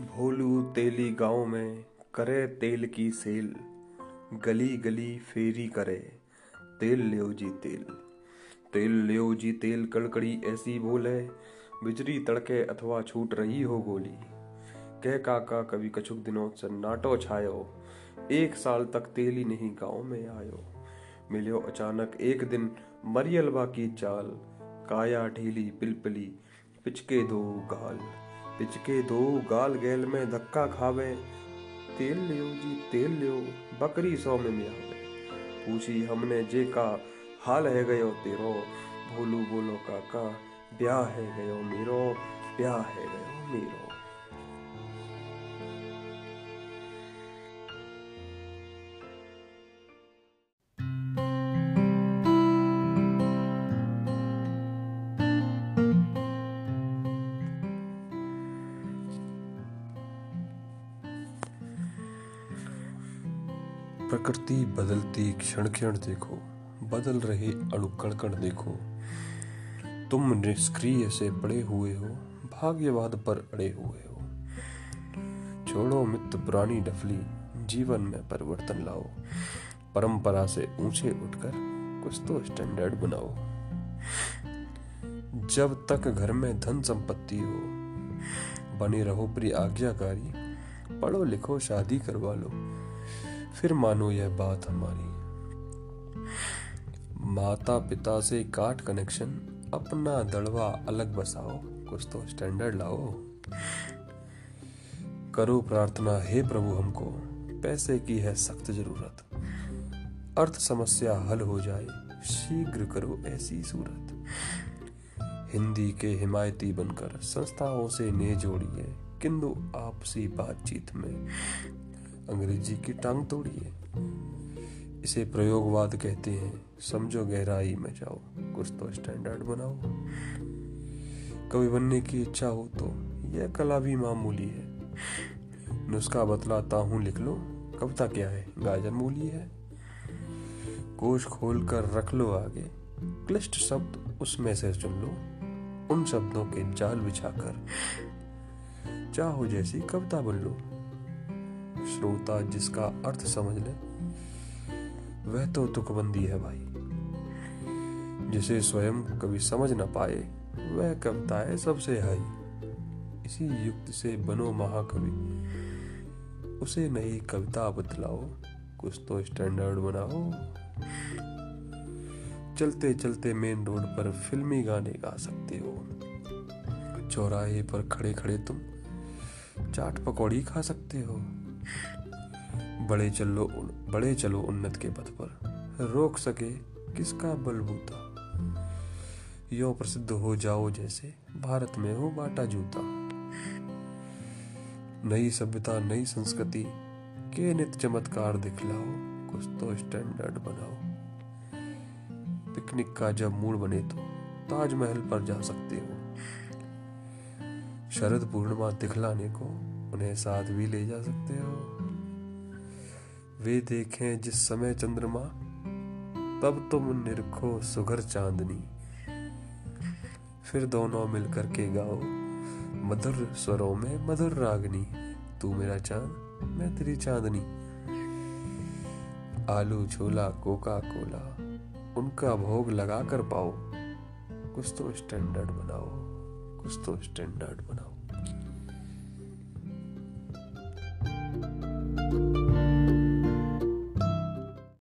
भोलू तेली गाँव में करे तेल की सेल, गली गली फेरी करे, तेल लियो जी तेल। तेल लियो जी तेल कड़कड़ी ऐसी बोले बिजली तड़के अथवा छूट रही हो गोली। कह काका, कभी कछुक दिनों से नाटो छायो। एक साल तक तेली नहीं गाँव में आयो। मिलो अचानक एक दिन मरियलबा की चाल। काया ढीली पिलपिली, पिचके दो गाल। पिचके दो गाल गैल में धक्का खावे। तेल लियो जी, तेल लियो, बकरी सौ में मियावे। पूछी हमने, जे का हाल है गयो तेरो? भोलू बोलो, काका, ब्याह है गयो मेरो, ब्याह है गयो मेरो। प्रकृति बदलती क्षण क्षण देखो, बदल रहे अणु कण देखो। तुम निष्क्रिय से पड़े हुए हो, भाग्यवाद पर अड़े हुए हो। छोड़ो मित्र पुरानी डफली, जीवन में परिवर्तन लाओ। परंपरा से ऊँचे उठकर कुछ तो स्टैंडर्ड बनाओ। जब तक घर में धन संपत्ति हो, बने रहो प्रिय आज्ञाकारी, पढ़ो लिखो शादी करवा लो। फिर मानो यह बात हमारी माता पिता से काट कनेक्शन, अपना दड़वा अलग बसाओ, कुछ तो स्टैंडर्ड लाओ। करो प्रार्थना, हे प्रभु हमको, पैसे की है सख्त ज़रूरत। अर्थ समस्या हल हो जाए, शीघ्र करो ऐसी सूरत। हिंदी के हिमायती बनकर संस्थाओं से ने जोड़िए, किंतु आपसी बातचीत में अंग्रेज़ी की टांग तोड़िए इसे प्रयोगवाद कहते हैं। समझो गहराई में जाओ, कुछ तो स्टैंडर्ड बनाओ। कवि बनने की इच्छा हो तो यह कला भी मामूली है। नुस्खा बतलाता हूँ, लिख लो, कविता क्या है? गाजर मूली है। कोश खोल कर रख लो आगे। क्लिष्ट शब्द उसमें से चुन लो। उन शब्दों के जाल बिछाकर। चाहो जैसी कविता बन लो। श्रोता जिसका अर्थ समझ ले, वह तो तुकबंदी है भाई। जिसे स्वयं कभी समझ न पाए, वह कविता है सबसे हाई। इसी युक्त से बनो महाकवि, उसे नई कविता बतलाओ, कुछ तो स्टैंडर्ड बनाओ। चलते चलते मेन रोड पर फिल्मी गाने गा सकते हो। चौराहे पर खड़े खड़े तुम, चाट पकौड़ी खा सकते हो। बड़े चलो बड़े चलो उन्नत के पथ पर। रोक सके किसका बलबूता? यो प्रसिद्ध हो जाओ जैसे भारत में हो बाटा जूता। नई सभ्यता, नई संस्कृति, के नित चमत्कार दिखलाओ, कुछ तो स्टैंडर्ड बनाओ। पिकनिक का जब मूड बने तो ताजमहल पर जा सकते हो। शरद पूर्णिमा दिखलाने को उन्हें साथ भी ले जा सकते हो। वे देखें जिस समय चंद्रमा, तब तुम निरखो सुघर चांदनी। फिर दोनों मिलकर के गाओ, मधुर स्वरों में मधुर रागनी, तू मेरा चाँद, मैं तेरी चांदनी। आलू छोला कोका कोला उनका भोग लगा कर पाओ। कुछ तो स्टैंडर्ड बनाओ, कुछ तो स्टैंडर्ड बनाओ।